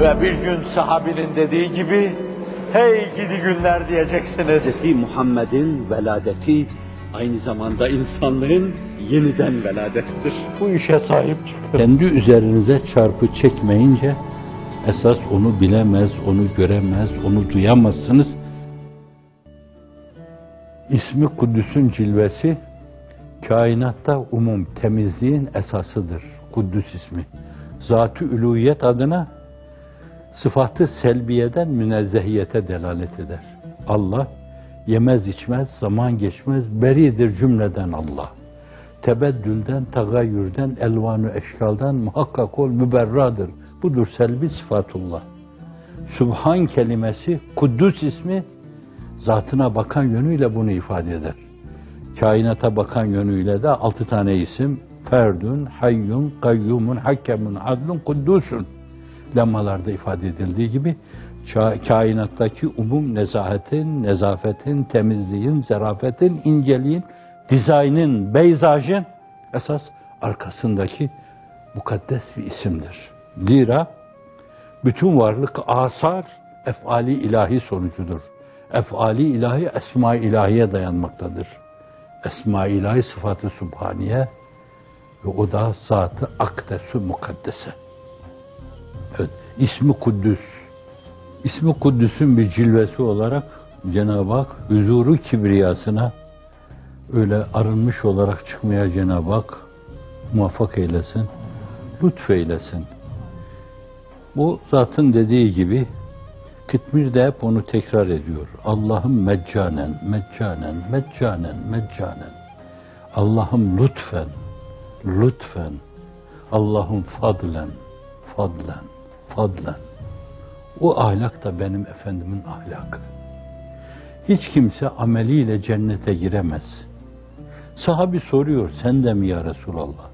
Ve bir gün sahabinin dediği gibi, hey gidi günler diyeceksiniz. Hz. Muhammed'in veladeti aynı zamanda insanlığın yeniden veladettir. Bu işe sahip çıkın. Kendi üzerinize çarpı çekmeyince esas onu bilemez, onu göremez, onu duyamazsınız. İsmi Kuddüs'ün cilvesi kainatta umum temizliğin esasıdır. Kuddüs ismi. Zat-ı adına sıfatı selbiyeden münezzehiyete delalet eder. Allah yemez içmez, zaman geçmez, beridir cümleden Allah. Tebeddülden, tagayyürden, elvanü eşkaldan muhakkak ol müberradır. Budur selbi sıfatullah. Subhan kelimesi, Kuddüs ismi zatına bakan yönüyle bunu ifade eder. Kainata bakan yönüyle de altı tane isim Ferdun, Hayyun, Kayyumun, Hakemun, Adlun, Kuddusun lemalarda ifade edildiği gibi kainattaki umum nezahetin, nezafetin, temizliğin, zarafetin, inceliğin, dizaynın, beyzajın esas arkasındaki mukaddes bir isimdir. Zira bütün varlık asar efali ilahi sonucudur. Efali ilahi esma ilahiye dayanmaktadır. Esma ilahi sıfatı subhaniye ve o da zatı akdesu mukaddese. İsmi Kuddüs. İsmi Kuddüs'ün bir cilvesi olarak Cenab-ı Hak huzuru kibriyasına öyle arınmış olarak çıkmaya Cenab-ı Hak muvaffak eylesin, lütfeylesin. Bu zatın dediği gibi Kıtmir de hep onu tekrar ediyor. Allah'ım meccanen, meccanen, meccanen, meccanen. Allah'ım lütfen, lütfen. Allah'ım fadlen, fadlen, fadlen. O ahlak da benim Efendimin ahlakı. Hiç kimse ameliyle cennete giremez. Sahabi soruyor, sen de mi ya Resulallah?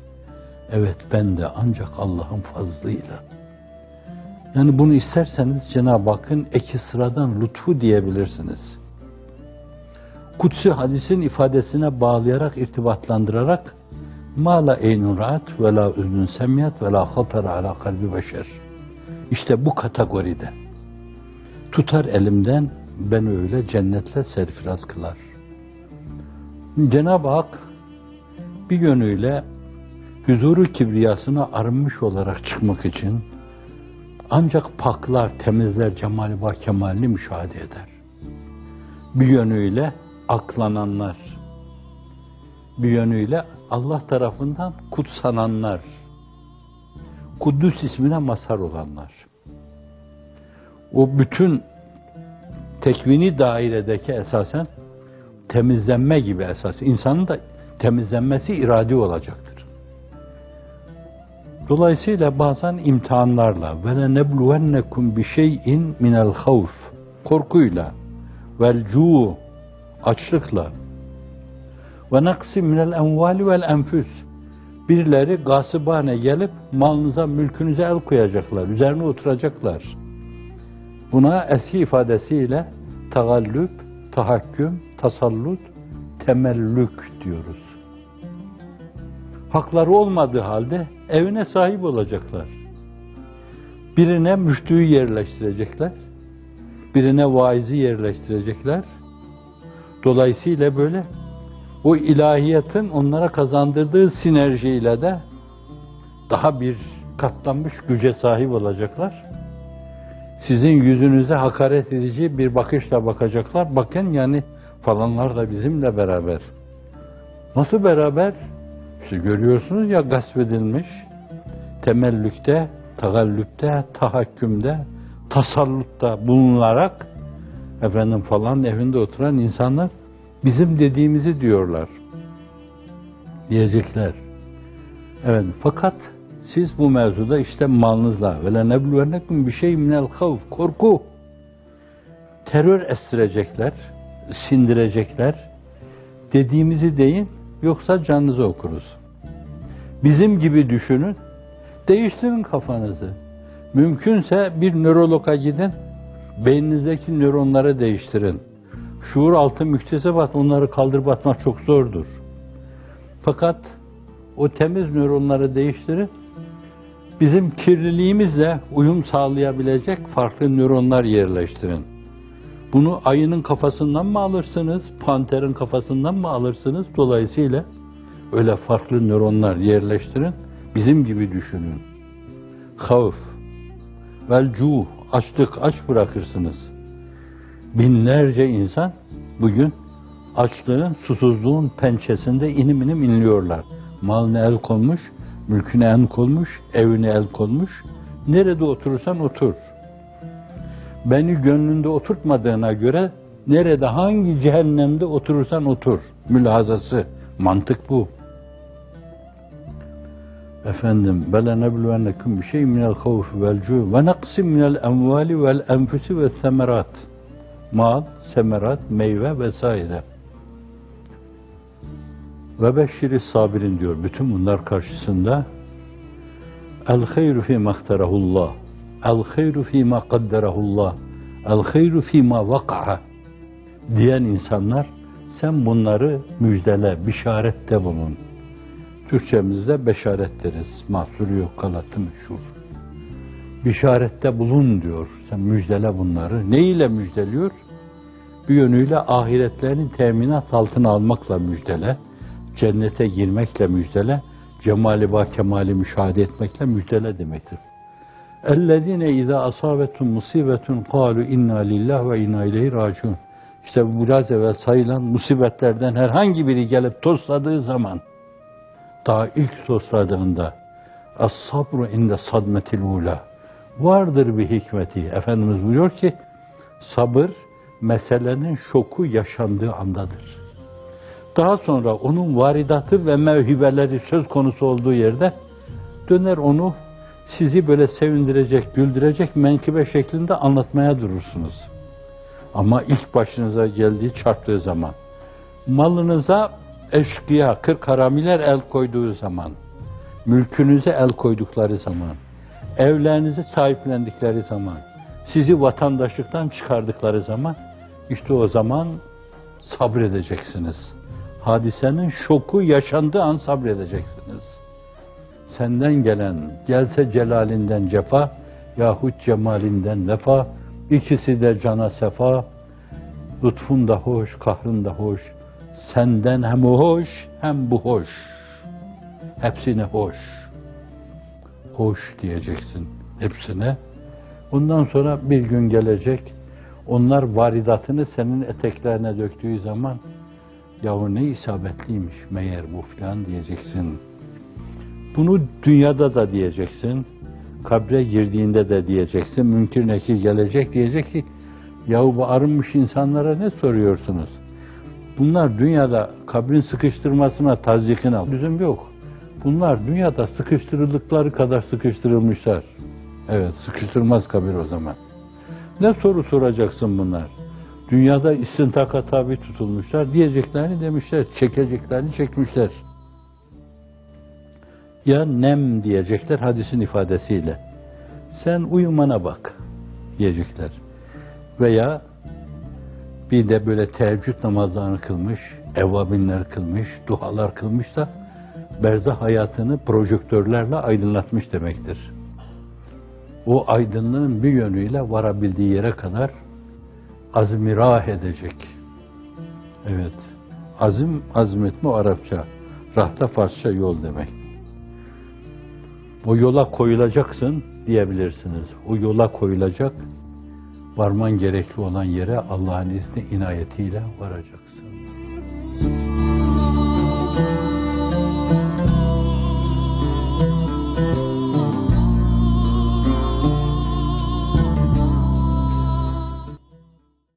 Evet ben de ancak Allah'ın fazlıyla. Yani bunu isterseniz Cenab-ı Hakk'ın eki sıradan lütfu diyebilirsiniz. Kutsi hadisin ifadesine bağlayarak, irtibatlandırarak ma la eynun raat ve la üznün semiyat ve la hatar ala. İşte bu kategoride. Tutar elimden ben öyle cennetle serfiraz kılar. Cenab-ı Hak bir yönüyle huzuru kibriyasına arınmış olarak çıkmak için ancak paklar, temizler cemali ve kemalini müşahede eder. Bir yönüyle aklananlar, bir yönüyle Allah tarafından kutsananlar, Kuddüs ismine mazhar olanlar. O bütün tekvini dairedeki esasen temizlenme gibi esas. İnsanın da temizlenmesi iradi olacaktır. Dolayısıyla bazen imtihanlarla ve le nebluvennekum bi şey'in minel havf korkuyla vel cu açlıkla ve naksim minel envali vel enfüs birileri gasıbane gelip malınıza, mülkünüze el koyacaklar, üzerine oturacaklar. Buna eski ifadesiyle tagallüp, tahakküm, tasallut, temellük diyoruz. Hakları olmadığı halde evine sahip olacaklar. Birine müştüyü yerleştirecekler. Birine vaizi yerleştirecekler. Dolayısıyla böyle o ilahiyetin onlara kazandırdığı sinerjiyle de daha bir katlanmış güce sahip olacaklar. Sizin yüzünüze hakaret edici bir bakışla bakacaklar. Bakın yani falanlar da bizimle beraber. Nasıl beraber? İşte görüyorsunuz ya gasp edilmiş, temellükte, tagallüpte, tahakkümde, tasallutta bulunarak efendim falan evinde oturan insanlar bizim dediğimizi diyorlar. Diyecekler. Evet fakat siz bu mevzuda işte malınızla ve la nebluvennekum bir şey minel havf korku terör estirecekler, sindirecekler. Dediğimizi deyin yoksa canınızı okuruz. Bizim gibi düşünün. Değiştirin kafanızı. Mümkünse bir nörologa gidin. Beyninizdeki nöronları değiştirin. Şuur altı müktesebat onları kaldırıp atmak çok zordur. Fakat o temiz nöronları değiştirin Bizim kirliliğimizle uyum sağlayabilecek farklı nöronlar yerleştirin. Bunu ayının kafasından mı alırsınız, panterin kafasından mı alırsınız? Dolayısıyla öyle farklı nöronlar yerleştirin. Bizim gibi düşünün. Havf, velcuh, açlık, aç bırakırsınız. Binlerce insan bugün açlığın, susuzluğun pençesinde inim inim inliyorlar. Malına el konmuş, mülküne el konmuş, evine el konmuş. Nerede oturursan otur. Beni gönlünde oturtmadığına göre nerede hangi cehennemde oturursan otur. Mülahazası, mantık bu. Efendim, bele nebluvennekum bir şey minel havfi vel cu ve naksim minel emvali vel enfusi ve semerat. Mal, semerat, meyve vesaire. Ve beşşiri sabirin diyor. Bütün bunlar karşısında El hayru fi mahterahullah. El hayru fi ma kadderahullah. El hayru fi ma vaka'a diyen insanlar sen bunları müjdele, bişarette bulun. Türkçemizde beşaret deriz. Mahsuru yok kalatı meşhur. Bişarette bulun diyor. Sen müjdele bunları. Ne ile müjdeliyor? Bir yönüyle ahiretlerin teminat altına almakla müjdele. Cennete girmekle müjdele. Cemali ba kemali müşahede etmekle müjdele demektir. اَلَّذ۪ينَ اِذَا أَصَابَتُمْ مُصِيبَةٌ قَالُوا اِنَّا لِلّٰهِ وَاِنَّا اِلَيْهِ رَاجُونَ İşte bu biraz evvel sayılan musibetlerden herhangi biri gelip tosladığı zaman, daha ilk tosladığında, Es-sabru inde sadmetil ula. Vardır bir hikmeti. Efendimiz buyuruyor ki, sabır meselenin şoku yaşandığı andadır. Daha sonra onun varidatı ve mevhibeleri söz konusu olduğu yerde döner onu sizi böyle sevindirecek, güldürecek menkıbe şeklinde anlatmaya durursunuz. Ama ilk başınıza geldiği çarptığı zaman, malınıza eşkıya, kırk haramiler el koyduğu zaman, mülkünüze el koydukları zaman, evlerinizi sahiplendikleri zaman, sizi vatandaşlıktan çıkardıkları zaman, işte o zaman sabredeceksiniz. Hadisenin şoku yaşandığı an sabredeceksiniz. Senden gelen, gelse celalinden cefa, yahut cemalinden vefa, ikisi de cana sefa, lütfun da hoş, kahrın da hoş, senden hem hoş, hem bu hoş. Hepsine hoş. Hoş diyeceksin hepsine. Bundan sonra bir gün gelecek, onlar varidatını senin eteklerine döktüğü zaman, yahu ne isabetliymiş meğer bu filan diyeceksin. Bunu dünyada da diyeceksin, kabre girdiğinde de diyeceksin, mümkün neki gelecek diyecek ki, yahu bu arınmış insanlara ne soruyorsunuz? Bunlar dünyada kabrin sıkıştırmasına, tazyikine lüzum yok. Bunlar dünyada sıkıştırıldıkları kadar sıkıştırılmışlar. Evet, sıkıştırmaz kabir o zaman. Ne soru soracaksın bunlar? Dünyada istintaka tabi tutulmuşlar, diyeceklerini demişler, çekeceklerini çekmişler. Ya nem diyecekler hadisin ifadesiyle. Sen uyumana bak diyecekler. Veya bir de böyle teheccüd namazlarını kılmış, evvabinler kılmış, dualar kılmış da berzah hayatını projektörlerle aydınlatmış demektir. O aydınlığın bir yönüyle varabildiği yere kadar azmirah edecek. Evet. Azim, azmetme Arapça. Rahta Farsça yol demek. O yola koyulacaksın diyebilirsiniz. O yola koyulacak, varman gerekli olan yere Allah'ın izni inayetiyle varacaksın.